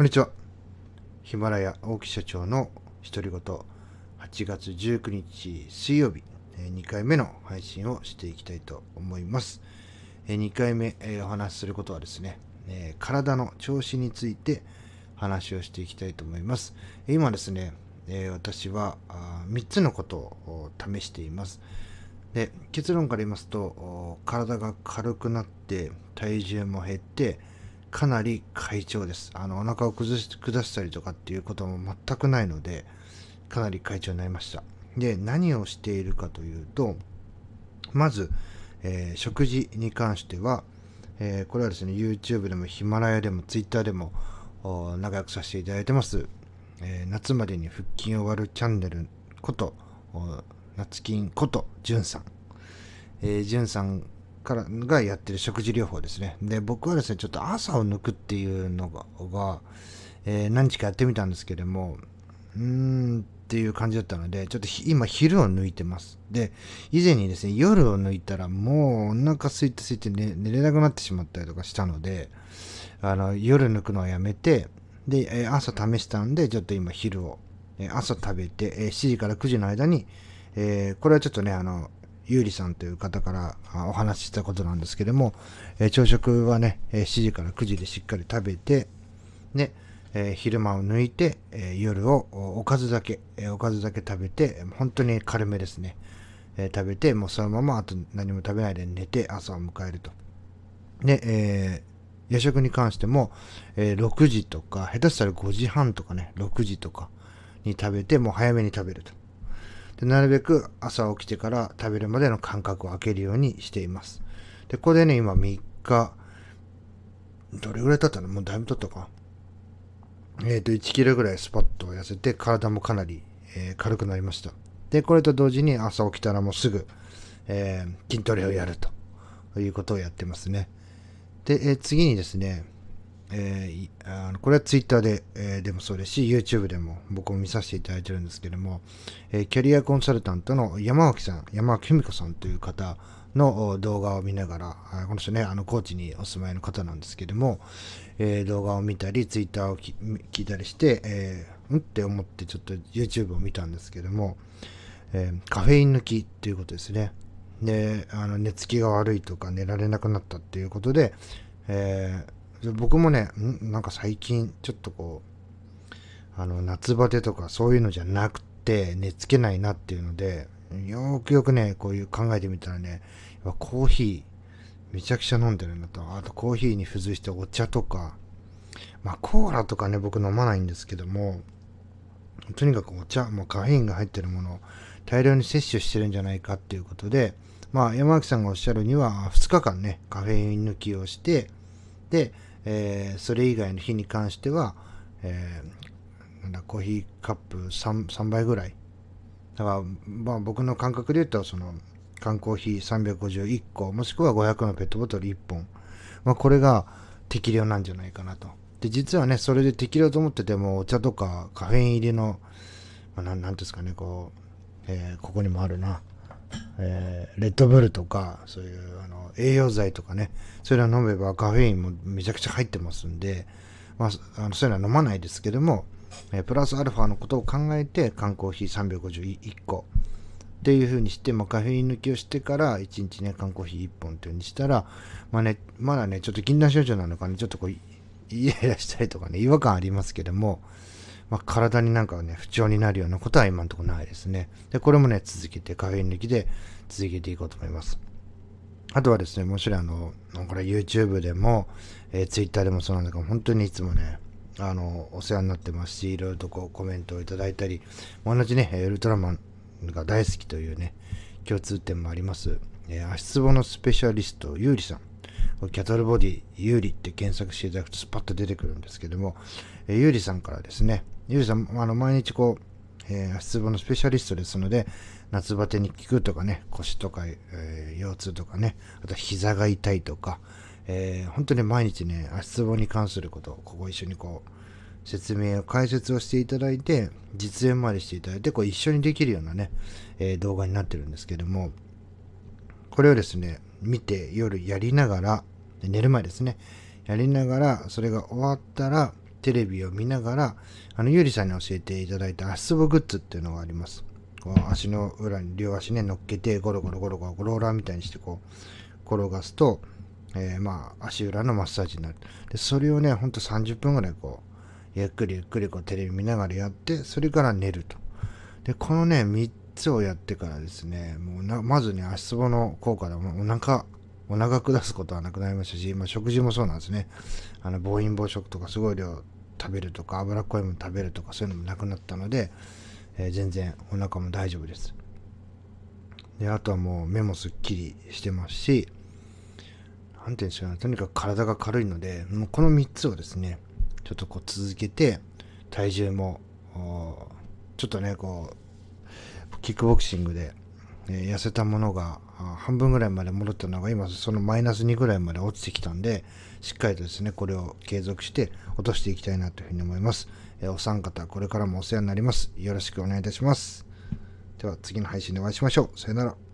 こんにちは。ヒマラヤ大木社長の独り言、8月19日水曜日、2回目の配信をしていきたいと思います。2回目お話しすることはですね、体の調子について話をしていきたいと思います。今ですね、私は3つのことを試しています。で結論から言いますと体が軽くなって体重も減ってかなり快調です。あの、お腹を崩し、下したりとかっていうことも全くないので、かなり快調になりました。で、何をしているかというと、まず、えー、食事に関しては、えー、これはですね、YouTube でもヒマラヤでも Twitter でも仲良くさせていただいてます。えー、夏までに腹筋を割るチャンネルこと、夏筋こと、じゅんさん。えー、じゅんさんからがやってる食事療法ですね。で、僕はですね、ちょっと朝を抜くっていうのが、がえー、何日かやってみたんですけども、うーんっていう感じだったので、ちょっと今昼を抜いてます。で、以前にですね、夜を抜いたらもうお腹空いて空いて寝寝れなくなってしまったりとかしたので、あの、夜抜くのをやめて、で、え朝試したんで、ちょっと今昼を、え朝食べて、え7時から9時の間に、えー、これはちょっとね、あの、ゆうりさんという方からお話ししたことなんですけども、え、朝食はね、え7時から9時でしっかり食べて、ね、え、昼間を抜いて、え、夜をおかずだけ、えおかずだけ食べて、本当に軽めですね。え食べて、もうそのままあと何も食べないで寝て朝を迎えると。で、え夜食に関しても、え6時とか、下手したら5時半とかね、6時とかに食べて、もう早めに食べると。でなるべく朝起きてから食べるまでの間隔を空けるようにしています。で、ここでね、今3日、どれぐらい経ったの？もうだいぶ経ったか。えっ、ー、と、1キロぐらいスパッと痩せて、体もかなり、えー、軽くなりました。で、これと同時に朝起きたらもうすぐ、えー、筋トレをやるということをやってますね。で、え次にですね、えー、あのこれはツイッターで、えー、でもそうですし、YouTube でも僕も見させていただいてるんですけども、えー、キャリアコンサルタントの山脇さん、山脇文子さんという方の動画を見ながら、この人ね、あの、高知にお住まいの方なんですけども、えー、動画を見たり、ツイッターを聞いたりして、えー、うんって思ってちょっと YouTube を見たんですけども、えー、カフェイン抜きっていうことですね。で、あの寝つきが悪いとか寝られなくなったっていうことで、えー僕もね、なんか最近ちょっとこう、あの、夏バテとかそういうのじゃなくて寝つけないなっていうので、よくよくね、こういう考えてみたらね、コーヒーめちゃくちゃ飲んでるんだと。あとコーヒーに付随してお茶とか、まあコーラとかね、僕飲まないんですけども、とにかくお茶、もうカフェインが入ってるものを大量に摂取してるんじゃないかっていうことで、まあ山脇さんがおっしゃるには2日間ね、カフェイン抜きをして、で、えー、それ以外の日に関しては、えー、なんだコーヒーカップ 3, 3杯ぐらい。だから、まあ、僕の感覚で言うと、その、缶コーヒー351個、もしくは500のペットボトル1本。まあ、これが適量なんじゃないかなと。で、実はね、それで適量と思ってても、お茶とかカフェイン入りの、まあ、なん、なんですかね、こう、えー、ここにもあるな。えー、レッドブルとか、そういうあの栄養剤とかね、そういうの飲めばカフェインもめちゃくちゃ入ってますんで、まあ、あのそういうのは飲まないですけども、えー、プラスアルファのことを考えて缶コーヒー351個っていう風にして、まあ、カフェイン抜きをしてから1日ね、缶コーヒー1本っていう風にしたら、まあね、まだね、ちょっと禁断症状なのかね、ちょっとこう、イライラしたりとかね、違和感ありますけども、まあ、体になんかね、不調になるようなことは今のところないですね。で、これもね、続けて、カフェイン抜きで続けていこうと思います。あとはですね、もちろんあの、これ YouTube でも、えー、Twitter でもそうなんだけど、本当にいつもね、あの、お世話になってますし、いろいろとこうコメントをいただいたり、同じね、ウルトラマンが大好きというね、共通点もあります。えー、足つぼのスペシャリスト、ゆうりさん。キャトルボディ、ユーリって検索していただくとスパッと出てくるんですけども、えー、ユーリさんからですね、ユーリさん、あの、毎日こう、えー、足つぼのスペシャリストですので、夏バテに効くとかね、腰とか、えー、腰痛とかね、あと膝が痛いとか、えー、本当に毎日ね、足つぼに関することを、ここ一緒にこう、説明を解説をしていただいて、実演までしていただいて、こう一緒にできるようなね、え、動画になってるんですけども、これをですね、見て夜やりながら、寝る前ですね、やりながら、それが終わったら、テレビを見ながら、あの、ゆりさんに教えていただいた足つぼグッズっていうのがあります。こう足の裏に両足ね、乗っけて、ゴロゴロゴロゴロローラーみたいにしてこう、転がすと、えー、まあ、足裏のマッサージになる。で、それをね、ほんと30分ぐらいこう、ゆっくりゆっくりこうテレビ見ながらやって、それから寝ると。で、このね、3つをやってからですね、もうなまずね、足つぼの効果でお腹、お腹下すことはなくなりましたし、まあ、食事もそうなんですね。あの、暴飲暴食とかすごい量食べるとか、脂っこいもの食べるとか、そういうのもなくなったので、えー、全然お腹も大丈夫です。で、あとはもう目もすっきりしてますし、なんていうんですかね、とにかく体が軽いので、もうこの3つをですね、ちょっとこう続けて、体重も、ちょっとね、こう、キックボクシングで、え、痩せたものが半分ぐらいまで戻ったのが今そのマイナス2ぐらいまで落ちてきたんでしっかりとですねこれを継続して落としていきたいなというふうに思います、え、お三方これからもお世話になります。よろしくお願いいたします。では次の配信でお会いしましょう。さよなら。